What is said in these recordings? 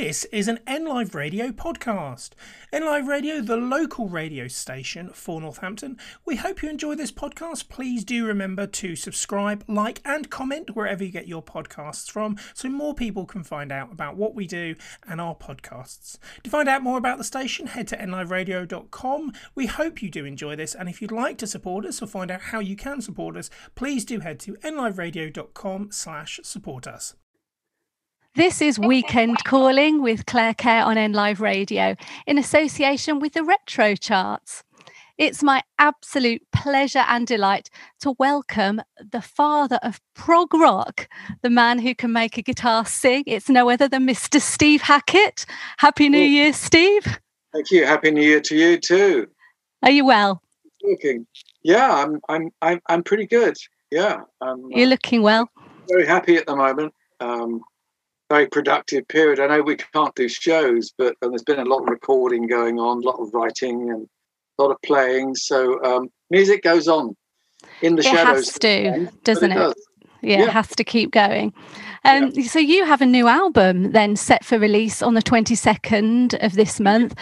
This is an NLive Radio podcast. NLive Radio, the local radio station for Northampton. We hope you enjoy this podcast. Please do remember to subscribe, like, and comment wherever you get your podcasts from so more people can find out about what we do and our podcasts. To find out more about the station, head to nliveradio.com. We hope you do enjoy this, and if you'd like to support us or find out how you can support us, please do head to nliveradio.com slash support us. This is Weekend Calling with Claire Kerr on N Live Radio in association with the Retro Charts. It's my absolute pleasure and delight to welcome the father of prog rock, the man who can make a guitar sing. It's no other than Mr. Steve Hackett. Happy New Year, Steve. Thank you. Happy New Year to you too. Are you well? Looking, yeah, I'm. I'm. I'm. I'm pretty good. Yeah, I'm, you're looking well. Very happy at the moment. Um, very productive period. I know we can't do shows, but there's been a lot of recording going on, a lot of writing, and a lot of playing. So um, music goes on in the it shadows. It has to, doesn't it? it? Does. Yeah, yeah, it has to keep going. Um, yeah. So you have a new album then set for release on the 22nd of this month,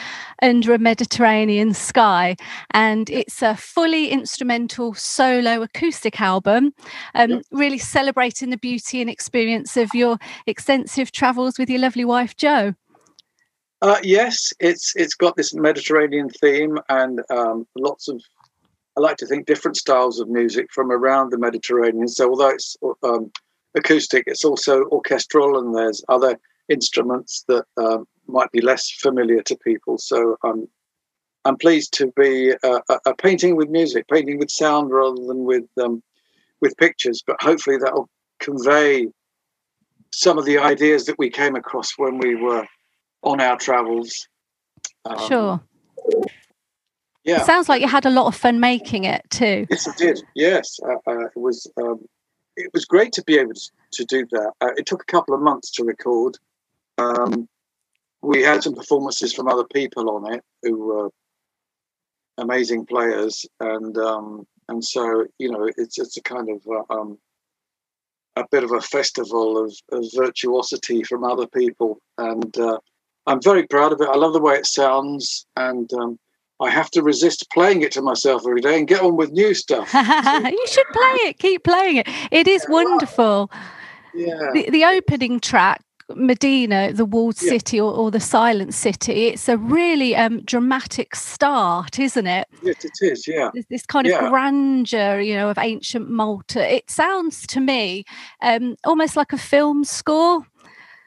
Under a Mediterranean Sky, and it's a fully instrumental solo acoustic album, um, yeah. really celebrating the beauty and experience of your extensive travels with your lovely wife Jo. Uh, yes, it's it's got this Mediterranean theme and um, lots of I like to think different styles of music from around the Mediterranean. So although it's um, acoustic, it's also orchestral, and there's other instruments that um, might be less familiar to people. So I'm I'm pleased to be a, a painting with music, painting with sound rather than with um, with pictures. But hopefully that'll convey some of the ideas that we came across when we were on our travels. Um, sure. Yeah. It sounds like you had a lot of fun making it too. Yes, it did. Yes, uh, uh, it was. Um, it was great to be able to, to do that. Uh, it took a couple of months to record. Um, we had some performances from other people on it who were amazing players, and um, and so you know it's it's a kind of uh, um, a bit of a festival of, of virtuosity from other people, and uh, I'm very proud of it. I love the way it sounds, and um, I have to resist playing it to myself every day and get on with new stuff. you should play it. Keep playing it. It is wonderful. Yeah. The, the opening track, Mdina, the walled yeah. city or, or, the silent city, it's a really um, dramatic start, isn't it? Yes, it is. Yeah. This, this kind yeah. of grandeur, you know, of ancient Malta. It sounds to me um, almost like a film score.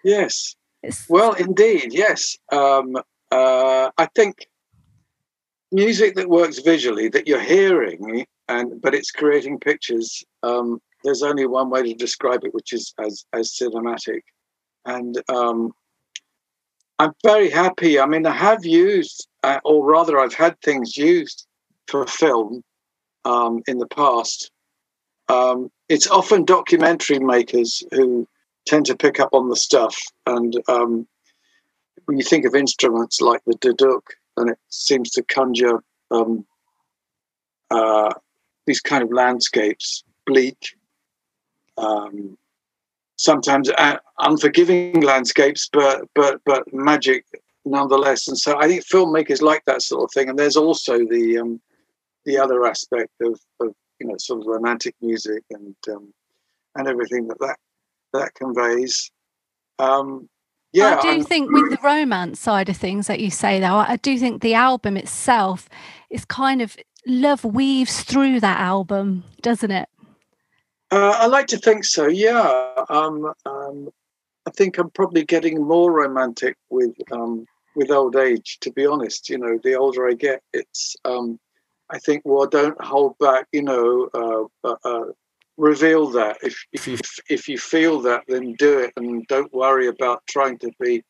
Yes. It's... Well, indeed, yes. Um, uh, I think music that works visually that you're hearing and but it's creating pictures um, there's only one way to describe it which is as as cinematic. And um, i'm very happy. I mean i have used uh, or rather i've had things used for film um, in the past. Um, it's often documentary makers who tend to pick up on the stuff. And um, when you think of instruments like the duduk and it seems to conjure um, uh, these kind of landscapes, bleak, um, sometimes unforgiving landscapes, but but but magic nonetheless. And so I think filmmakers like that sort of thing. And there's also the um, the other aspect of, of you know sort of romantic music and um, and everything that that that conveys. Um, yeah, I do I'm, think with the romance side of things that you say, though, I do think the album itself is kind of love weaves through that album, doesn't it? Uh, I like to think so. Yeah, um, um, I think I'm probably getting more romantic with um, with old age. To be honest, you know, the older I get, it's um, I think well, don't hold back. You know, uh, uh, uh reveal that. If if you if you feel that, then do it, and don't worry about trying to be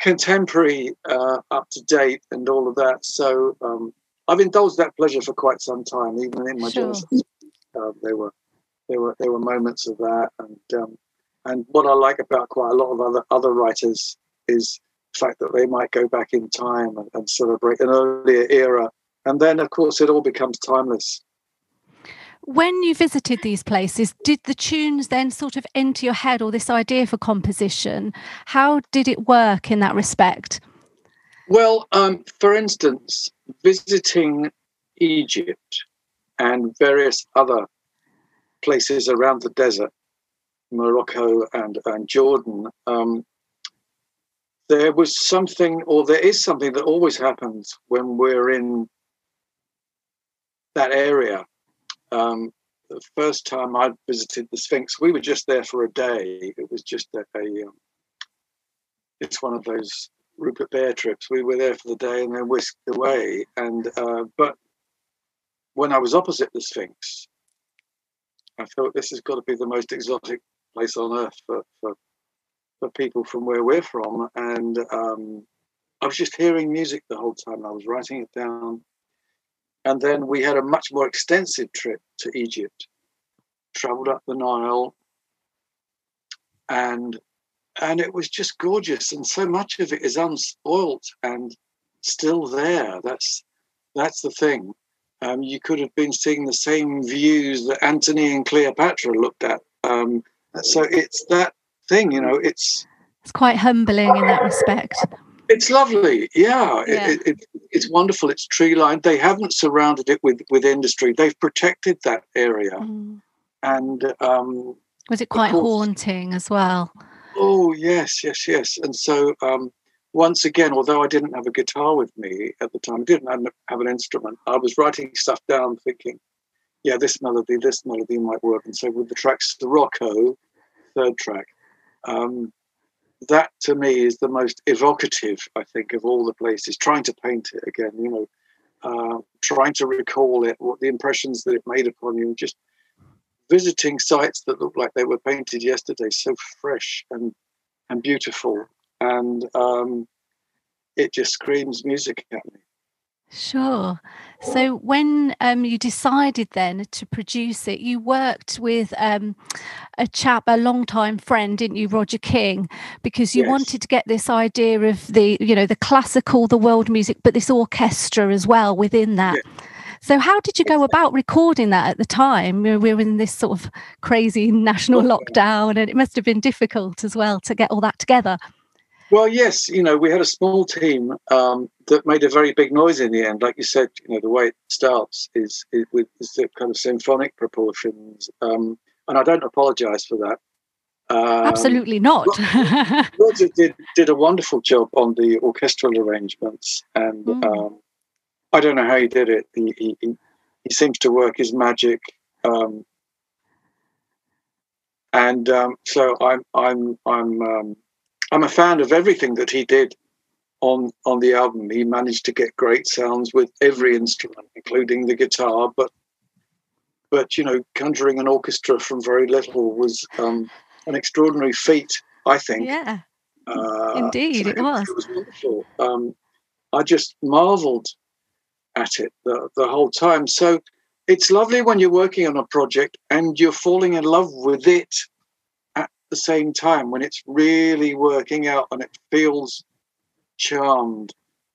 contemporary, uh, up to date, and all of that. So um, I've indulged that pleasure for quite some time, even in my sure. Genesis. Uh, there were there were there were moments of that, and um, and what I like about quite a lot of other other writers is the fact that they might go back in time and, and celebrate an earlier era, and then of course it all becomes timeless when you visited these places, did the tunes then sort of enter your head or this idea for composition? How did it work in that respect? Well, um, for instance, visiting Egypt and various other places around the desert, Morocco and, and Jordan, um, there was something, or there is something that always happens when we're in that area. Um, the first time I visited the Sphinx, we were just there for a day. It was just a, a um, it's one of those Rupert Bear trips. We were there for the day and then whisked away. And uh, but when I was opposite the Sphinx, I thought this has got to be the most exotic place on earth for for, for people from where we're from. And um, I was just hearing music the whole time. I was writing it down. And then we had a much more extensive trip to Egypt, traveled up the Nile, and and it was just gorgeous. And so much of it is unspoilt and still there. That's that's the thing. Um, you could have been seeing the same views that Antony and Cleopatra looked at. Um, so it's that thing, you know. It's it's quite humbling in that respect. It's lovely, yeah. yeah. It, it, it's wonderful. It's tree lined. They haven't surrounded it with with industry. They've protected that area, mm. and um, was it quite course, haunting as well? Oh yes, yes, yes. And so um, once again, although I didn't have a guitar with me at the time, I didn't have an instrument. I was writing stuff down, thinking, yeah, this melody, this melody might work. And so with the tracks, the Rocco, third track, um, that to me is the most evocative, I think, of all the places. Trying to paint it again, you know, uh, trying to recall it, what the impressions that it made upon you, just visiting sites that look like they were painted yesterday, so fresh and and beautiful, and um, it just screams music at me. Sure. So when um, you decided then to produce it, you worked with um, a chap, a long-time friend, didn't you, Roger King, because you yes. wanted to get this idea of the, you know, the classical, the world music, but this orchestra as well within that. So how did you go about recording that at the time? We were in this sort of crazy national lockdown, and it must have been difficult as well to get all that together. Well, yes, you know, we had a small team um, that made a very big noise in the end. Like you said, you know, the way it starts is, is with is the kind of symphonic proportions, um, and I don't apologise for that. Um, Absolutely not. Roger did did a wonderful job on the orchestral arrangements, and mm. I don't know how he did it. He he, he seems to work his magic. Um, and um, so I'm I'm I'm um, I'm a fan of everything that he did on on the album. He managed to get great sounds with every instrument, including the guitar. But but you know, conjuring an orchestra from very little was um, an extraordinary feat. I think. Yeah. Uh, Indeed, so it, was. It was wonderful. Um, I just marvelled at it the, the whole time. So it's lovely when you're working on a project and you're falling in love with it the same time when it's really working out and it feels charmed.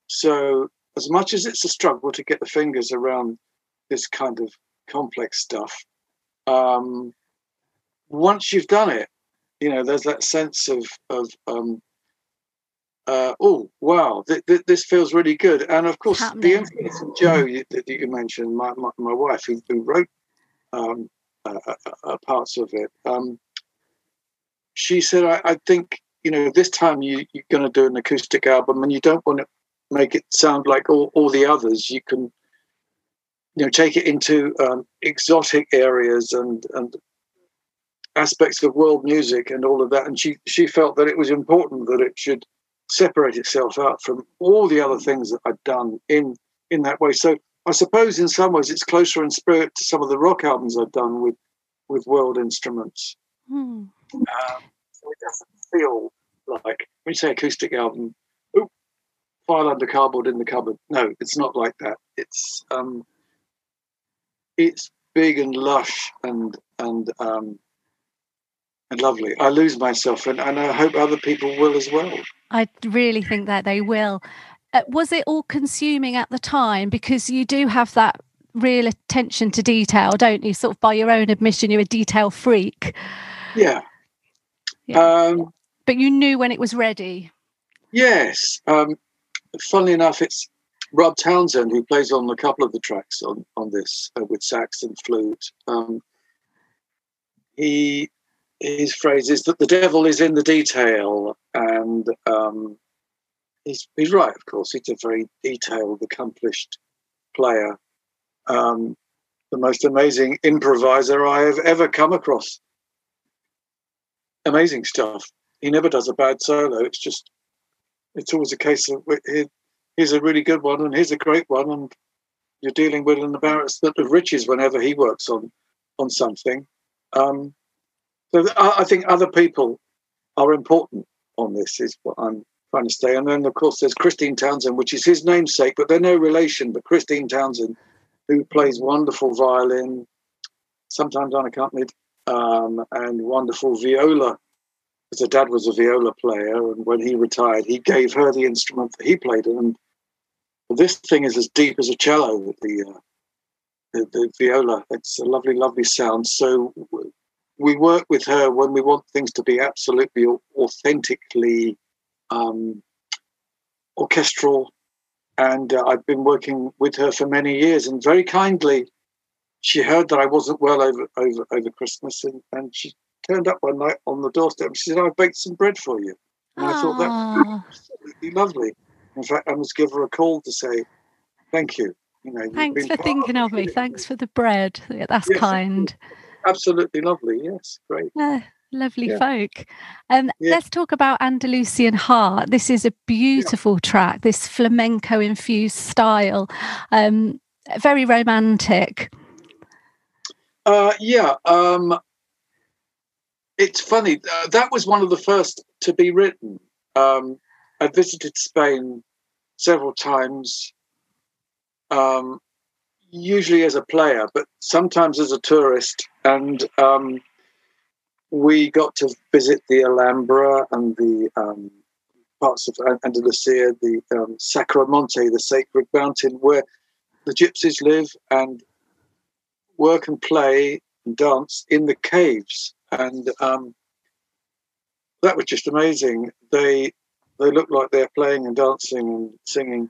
So, as much as it's a struggle to get the fingers around this kind of complex stuff, um, once you've done it, you know, there's that sense of of um, uh, oh wow, th- th- this feels really good. And of course, the influence of Jo that you, you, mentioned, my, my, my wife, who, who wrote um, uh, uh, uh parts of it. Um, she said, I, I think, you know, this time you, you're going to do an acoustic album and you don't want to make it sound like all, all the others. You can, you know, take it into um, exotic areas and, and aspects of world music and all of that. And she, she felt that it was important that it should separate itself out from all the other things that I'd done in in that way. So I suppose in some ways it's closer in spirit to some of the rock albums I've done with with world instruments. Hmm. Um, so it doesn't feel like when you say acoustic album, oh, file under cardboard in the cupboard. No, it's not like that. It's um, it's big and lush and and um, and lovely. I lose myself, and, and I hope other people will as well. I really think that they will. Uh, was it all consuming at the time? Because you do have that real attention to detail, don't you? Sort of by your own admission, you're a detail freak. Yeah. Yeah. Um, but you knew when it was ready. Yes. Um, funnily enough, it's Rob Townsend who plays on a couple of the tracks on on this uh, with sax and flute. Um, he his phrase is that the devil is in the detail, and um, he's he's right. Of course, he's a very detailed, accomplished player. Um, the most amazing improviser I have ever come across. Amazing stuff. He never does a bad solo. It's just, it's always a case of here's a really good one and here's a great one, and you're dealing with an embarrassment of riches whenever he works on on something. Um, so I think other people are important on this. Is what I'm trying to say. And then of course there's Christine Townsend, which is his namesake, but they're no relation. But Christine Townsend, who plays wonderful violin, sometimes unaccompanied, um, and wonderful viola. Because her dad was a viola player, and when he retired, he gave her the instrument that he played. And this thing is as deep as a cello. The, uh, the, the viola. It's a lovely, lovely sound. So we work with her when we want things to be absolutely authentically um, orchestral. And uh, I've been working with her for many years, and very kindly, she heard that I wasn't well over over over Christmas, and, and she turned up one night on the doorstep. And she said, "I baked some bread for you," and Aww. I thought that was absolutely lovely. In fact, I must give her a call to say thank you. You know, thanks for thinking of me. Thanks for the bread. That's yes, kind absolutely lovely. Yes, great. Uh, lovely yeah. folk. Um, yeah. Let's talk about Andalusian Heart. This is a beautiful yeah. track, this flamenco infused style, um, very romantic. Uh, yeah, um, it's funny. Uh, that was one of the first to be written. Um, I visited Spain several times. Um, usually as a player, but sometimes as a tourist. And um, we got to visit the Alhambra and the um, parts of Andalusia, the um, Sacromonte, the sacred mountain where the gypsies live and work and play and dance in the caves. And um, that was just amazing. They they look like they're playing and dancing and singing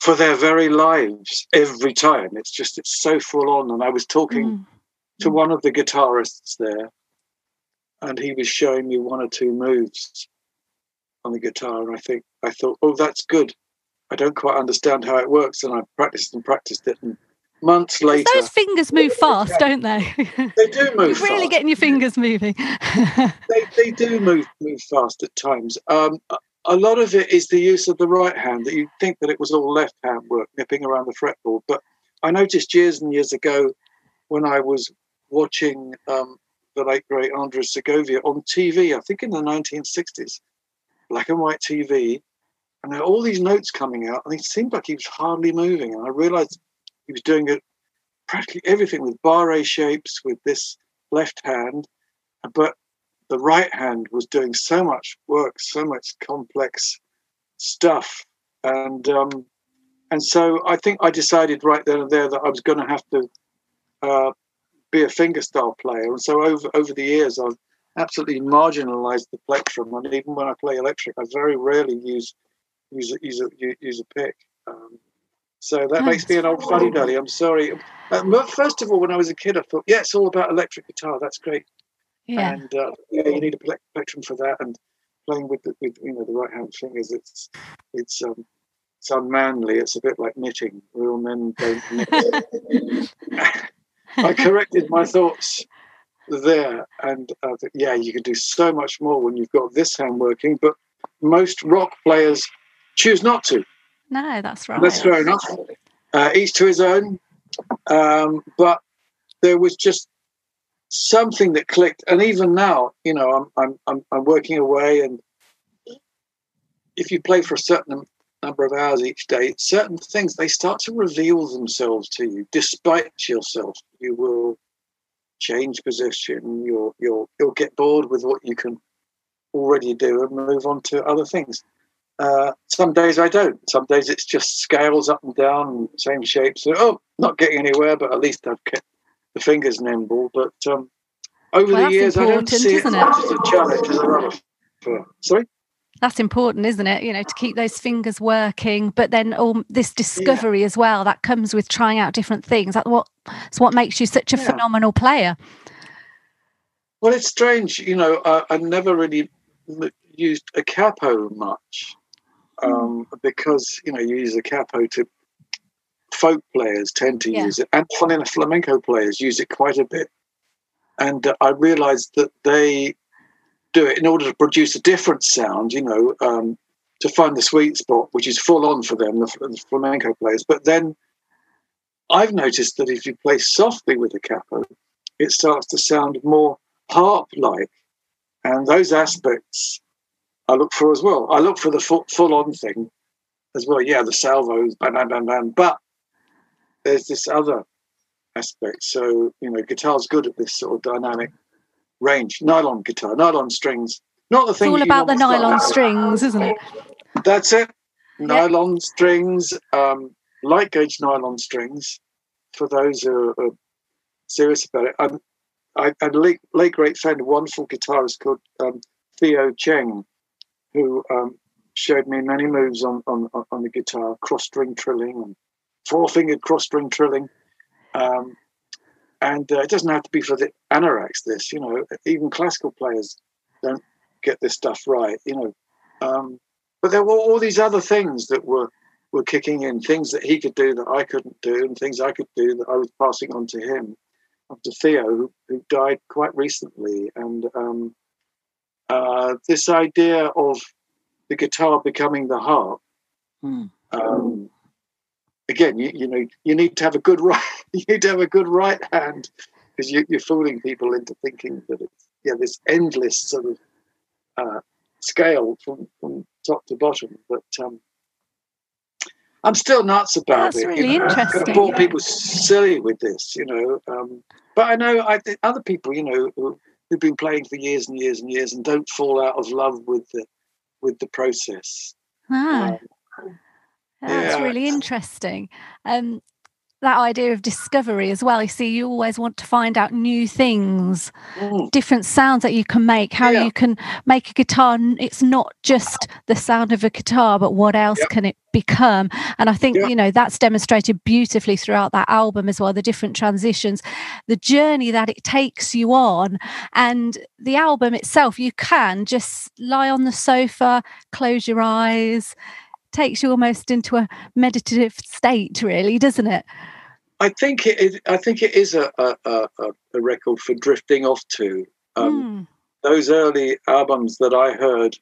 for their very lives every time. It's just it's so full on. And I was talking mm. to one of the guitarists there, and he was showing me one or two moves on the guitar, and I think I thought, oh, that's good. I don't quite understand how it works, and I practiced and practiced it, and months later, those fingers move fast, don't they? They do move. You're really getting your fingers moving. they, they do move move fast at times. Um, a lot of it is the use of the right hand that you think that it was all left hand work nipping around the fretboard but i noticed years and years ago when i was watching um, the late great andres segovia on tv i think in the 1960s black and white tv and there were all these notes coming out and it seemed like he was hardly moving and i realized he was doing it practically everything with barre shapes with this left hand but the right hand was doing so much work, so much complex stuff, and um, and so I think I decided right then and there that I was going to have to uh, be a fingerstyle player, and so over over the years I've absolutely marginalized the plectrum, and even when I play electric, I very rarely use use a, use a, use a pick. Um, so that makes me an old fuddy duddy. I'm sorry. Uh, first of all, when I was a kid, I thought, yeah, it's all about electric guitar. That's great. Yeah. And uh, yeah, you need a plectrum for that. And playing with the, with you know the right hand fingers, it's it's um it's unmanly. It's a bit like knitting. Real men don't knit. I corrected my thoughts there, and uh, yeah, you can do so much more when you've got this hand working. But most rock players choose not to. No, that's right. That's fair enough. Uh, each to his own. Um, but there was just something that clicked. And even now, you know, I'm I'm I'm, working away, and if you play for a certain number of hours each day, certain things they start to reveal themselves to you, despite yourself. You will change position. You'll you'll you'll get bored with what you can already do and move on to other things. Uh, some days I don't. Some days it's just scales up and down, same shape. So, oh, not getting anywhere, but at least I've kept the fingers nimble. But um, over well, the years, I don't see it, it? as a challenge as a rubber. Sorry? That's important, isn't it? You know, to keep those fingers working, but then all this discovery yeah. as well that comes with trying out different things. That's what what makes you such a yeah. phenomenal player. Well, it's strange, you know. I, I never really used a capo much. Um, mm. because you know you use a capo to folk players tend to yeah. use it, and funny enough, flamenco players use it quite a bit. And uh, I realised that they do it in order to produce a different sound, you know, um, to find the sweet spot, which is full on for them, the, the, flamenco players. But then I've noticed that if you play softly with a capo, it starts to sound more harp like. And those aspects I look for as well. I look for the full, full on thing as well. Yeah, the salvos, bam, bam, bam, bam. But there's this other aspect. So, you know, guitar's good at this sort of dynamic range. Nylon guitar, nylon strings. Not the thing. It's all about the nylon strings, isn't it? That's it. Nylon strings, um, light gauge nylon strings. For those who are, serious about it, um, I had a late, late great friend, a wonderful guitarist called um, Theo Cheng, who um, showed me many moves on, on, on the guitar, cross string trilling and four fingered cross string trilling. Um, and uh, it doesn't have to be for the anoraks. This, you know, even classical players don't get this stuff right. You know, um, but there were all these other things that were were kicking in, things that he could do that I couldn't do, and things I could do that I was passing on to him, to Theo, who, who died quite recently, and um, uh, this idea of the guitar becoming the harp. Hmm. Um, again, you, you know, you need to have a good right. You need to have a good right hand because you, are fooling people into thinking that it's yeah this endless sort of uh, scale from, from top to bottom. But um, I'm still nuts about That's it. Really you know? interesting. I've brought people silly with this, you know. Um, but I know I think other people, you know, who, who've been playing for years and years and years and don't fall out of love with the with the process. Ah. Um, that's yeah. really interesting. Um, that idea of discovery as well. You see, you always want to find out new things, mm. different sounds that you can make, how yeah. you can make a guitar. It's not just the sound of a guitar, but what else can it become? And I think, you know, that's demonstrated beautifully throughout that album as well, the different transitions, the journey that it takes you on. And the album itself, you can just lie on the sofa, close your eyes takes you almost into a meditative state, really, doesn't it? I think it. Is, I think it is a, a, a, a record for drifting off to. Um, mm. Those early albums that I heard,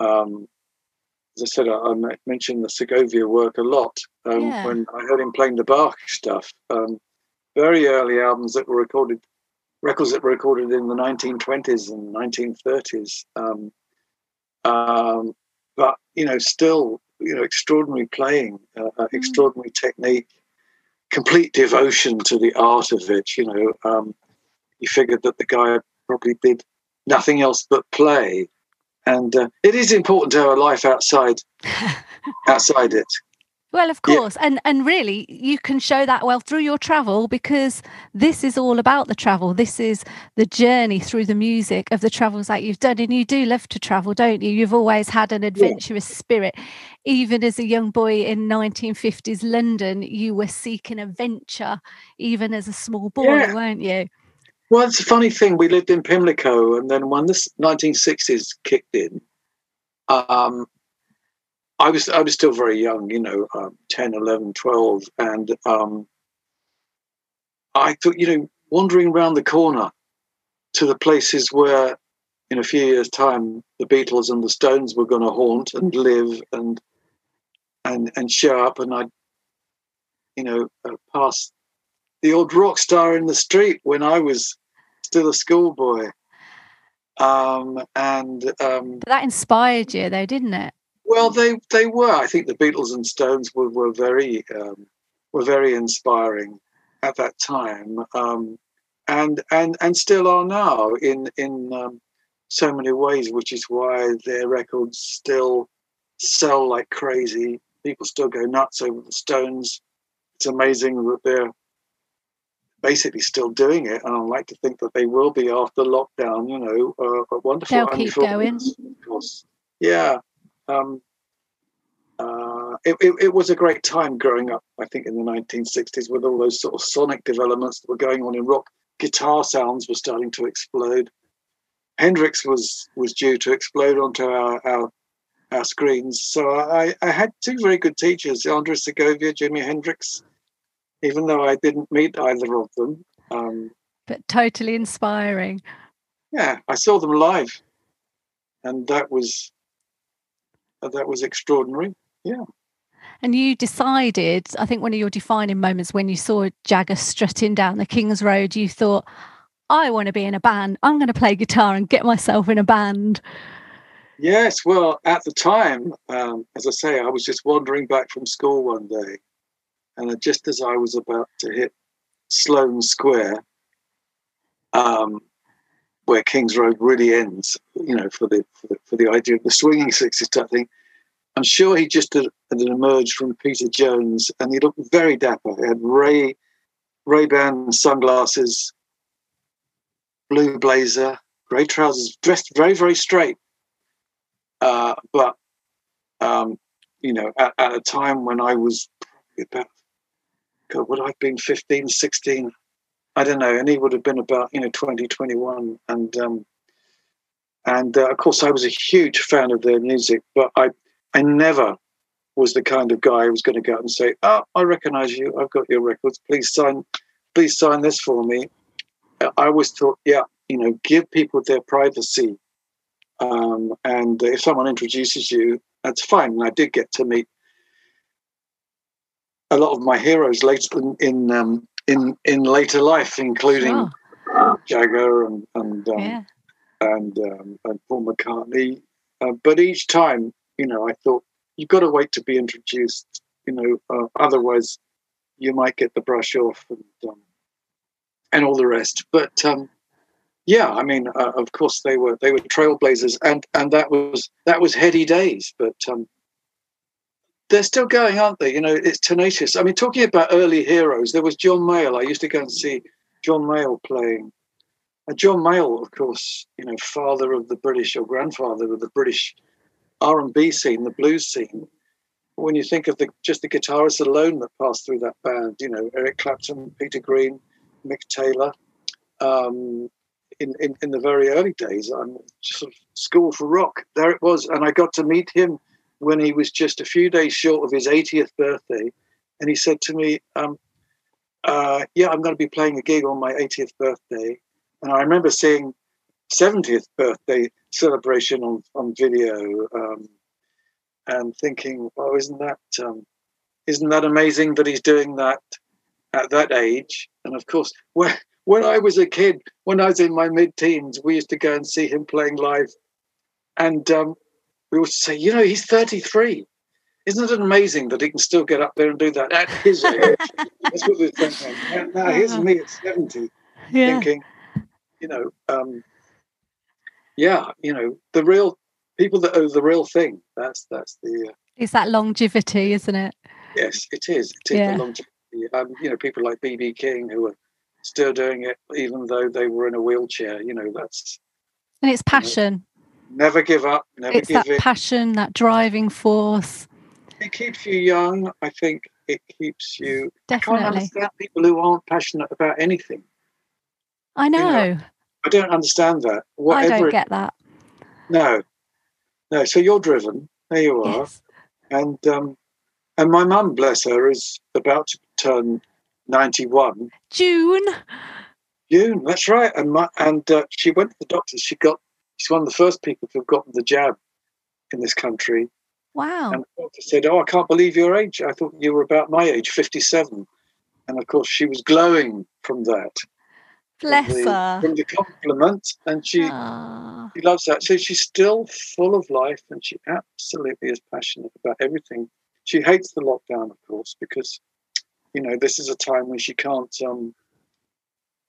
um, as I said, I, I, mentioned the Segovia work a lot um, yeah. when I heard him playing the Bach stuff. Um, very early albums that were recorded, records that were recorded in the 1920s and 1930s. Um, um, but you know, still you know, extraordinary playing, uh, mm. extraordinary technique, complete devotion to the art of it. You know, um, he figured that the guy probably did nothing else but play, and uh, it is important to have a life outside outside it. Well, of course. Yeah. And and really you can show that well through your travel because this is all about the travel. This is the journey through the music of the travels that you've done. And you do love to travel, don't you? You've always had an adventurous yeah. spirit. Even as a young boy in 1950s London, you were seeking adventure, even as a small boy, yeah. weren't you? Well, it's a funny thing. We lived in Pimlico, and then when the 1960s kicked in, um, I was I was still very young, you know, um, 10, 11, 12, and um, I thought, you know, wandering around the corner to the places where, in a few years' time, the Beatles and the Stones were going to haunt and live and and and show up, and I, you know, uh, pass the old rock star in the street when I was still a schoolboy. Um, and um, that inspired you, though, didn't it? Well, they they were. I think the Beatles and Stones were were very um, were very inspiring at that time, um, and and and still are now in in um, so many ways, which is why their records still sell like crazy. People still go nuts over the Stones. It's amazing that they're basically still doing it, and I like to think that they will be after lockdown. You know, uh, wonderful. They'll keep going. Of course, yeah. Um, uh, it, it, it, was a great time growing up. I think in the 1960s, with all those sort of sonic developments that were going on in rock, guitar sounds were starting to explode. Hendrix was was due to explode onto our our, our screens. So I, I had two very good teachers, Andres Segovia, Jimi Hendrix, even though I didn't meet either of them. Um, but totally inspiring. Yeah, I saw them live, and that was that was extraordinary. Yeah. And you decided, I think one of your defining moments when you saw Jagger strutting down the King's Road, you thought, I want to be in a band. I'm going to play guitar and get myself in a band. Yes, well, at the time, um, as I say, I was just wandering back from school one day, and just as I was about to hit Sloane Square, um, where King's Road really ends, you know, for the for the, for the idea of the swinging sixties type thing. I'm sure he just had, had emerged from Peter Jones, and he looked very dapper. He had Ray Ray Ban sunglasses, blue blazer, grey trousers, dressed very very straight. Uh, but um, you know, at, at, a time when I was probably about God, would I've been 15, 16, I don't know, and he would have been about you know 20, 21, and um, and uh, of course I was a huge fan of their music, but I I never was the kind of guy who was going to go out and say, "Oh, I recognise you. I've got your records. Please sign, please sign this for me." I always thought, yeah, you know, give people their privacy, um, and if someone introduces you, that's fine. And I did get to meet a lot of my heroes later in in um, in, in, later life, including sure. Jagger and and um, yeah. and, um, and Paul McCartney. Uh, but each time you know, I thought you've got to wait to be introduced. You know, uh, otherwise you might get the brush off and um, and all the rest. But um, yeah, I mean, uh, of course they were they were trailblazers, and and that was that was heady days. But um, they're still going, aren't they? You know, it's tenacious. I mean, talking about early heroes, there was John Mayall. I used to go and see John Mayall playing. Uh, John Mayall, of course, you know, father of the British or grandfather of the British R&B scene, the blues scene, when you think of the just the guitarists alone that passed through that band, you know, Eric Clapton, Peter Green, Mick Taylor, um, in, in, in the very early days, I'm sort of school for rock. There it was, and I got to meet him when he was just a few days short of his 80th birthday, and he said to me, um, uh, "Yeah, I'm going to be playing a gig on my 80th birthday," and I remember seeing 70th birthday celebration on, on video um, and thinking, oh, isn't that um, not that amazing that he's doing that at that age? And of course, when when I was a kid, when I was in my mid-teens, we used to go and see him playing live, and um, we would say, you know, he's 33. Isn't it amazing that he can still get up there and do that at his age? That's what we're thinking. Now, here's me at 70, yeah. thinking, you know, um, yeah, you know, the real people that owe the real thing. That's that's the. Uh, it's that longevity, isn't it? Yes, it is. It is yeah. the longevity. Um, you know, people like BB King who are still doing it, even though they were in a wheelchair. You know, that's. And it's passion. You know, never give up. Never it's that passion, that driving force. It keeps you young. I think it keeps you. Definitely. I can't understand people who aren't passionate about anything. I know. You know I don't understand that. Whatever I don't get that. No, no. So you're driven. There you are. Yes. And um, and my mum, bless her, is about to turn ninety-one. June. June. That's right. And my, and uh, she went to the doctor. She got. She's one of the first people to have gotten the jab in this country. Wow. And the doctor said, "Oh, I can't believe your age. I thought you were about my age, fifty-seven." And of course, she was glowing from that. Bless from the, her. From the compliment, and she Aww. she loves that. So she's still full of life, and she absolutely is passionate about everything. She hates the lockdown, of course, because you know this is a time when she can't um,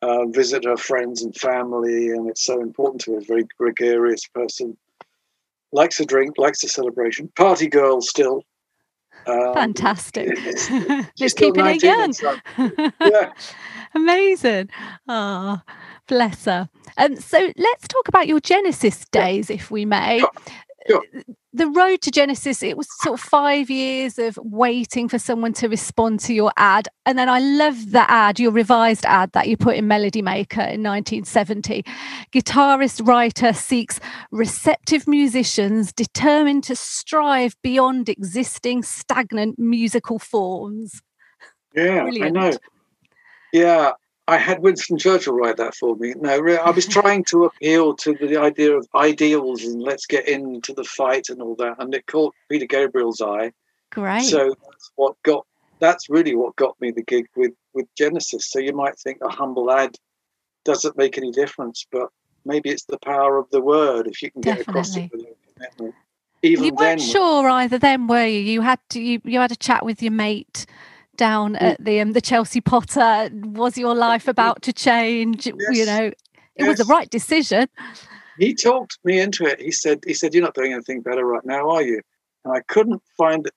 uh, visit her friends and family, and it's so important to her. Very gregarious person, likes a drink, likes a celebration. Party girl still. Um, Fantastic. Just keeping it young. yeah. Amazing. Ah, oh, bless her. Um, so let's talk about your Genesis days, if we may. Sure. Sure. The road to Genesis, it was sort of five years of waiting for someone to respond to your ad. And then I love the ad, your revised ad that you put in Melody Maker in 1970. Guitarist writer seeks receptive musicians determined to strive beyond existing stagnant musical forms. Yeah, Brilliant. I know. Yeah, I had Winston Churchill write that for me. No, I was trying to appeal to the idea of ideals and let's get into the fight and all that, and it caught Peter Gabriel's eye. Great. So that's what got. That's really what got me the gig with with Genesis. So you might think a humble ad doesn't make any difference, but maybe it's the power of the word if you can get Definitely. across it with a commitment. Even you weren't then, sure either then, were you? You had to you, you had a chat with your mate down at the um, the Chelsea Potter? Was your life about to change? Yes. You know, it yes. was the right decision. He talked me into it. He said, "He said you're not doing anything better right now, are you?" And I couldn't find.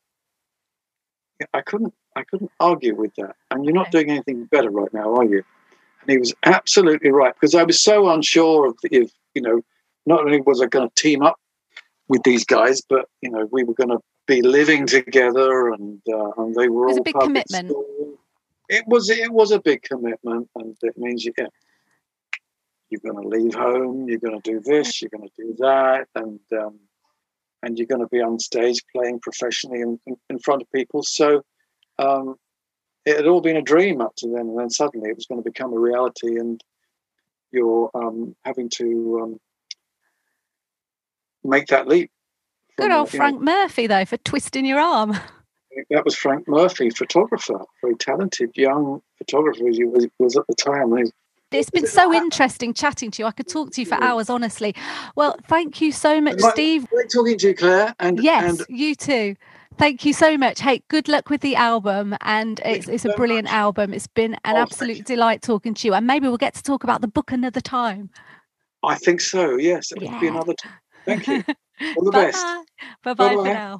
I couldn't. I couldn't argue with that. And you're not doing anything better right now, are you? And he was absolutely right because I was so unsure of if you know, not only was I going to team up with these guys, but you know, we were going to be living together, and uh, and they were it was all a big commitment. It was it was a big commitment, and it means you, yeah, you're going to leave home, you're going to do this, you're going to do that, and um, and you're going to be on stage playing professionally in, in, in front of people. So um, it had all been a dream up to then, and then suddenly it was going to become a reality, and you're um, having to um, make that leap. Good old Frank know, Murphy, though, for twisting your arm. That was Frank Murphy, photographer, very talented young photographer he was, was at the time. It's been so interesting chatting to you. I could talk to you for hours, honestly. Well, thank you so much, Steve. Great talking to you, Claire. And yes, and you too. Thank you so much. Hey, good luck with the album, and it's it's a brilliant much. album. It's been an oh, absolute delight talking to you, and maybe we'll get to talk about the book another time. I think so. Yes, it yeah. be another time. Thank you. All the best. Bye bye for now.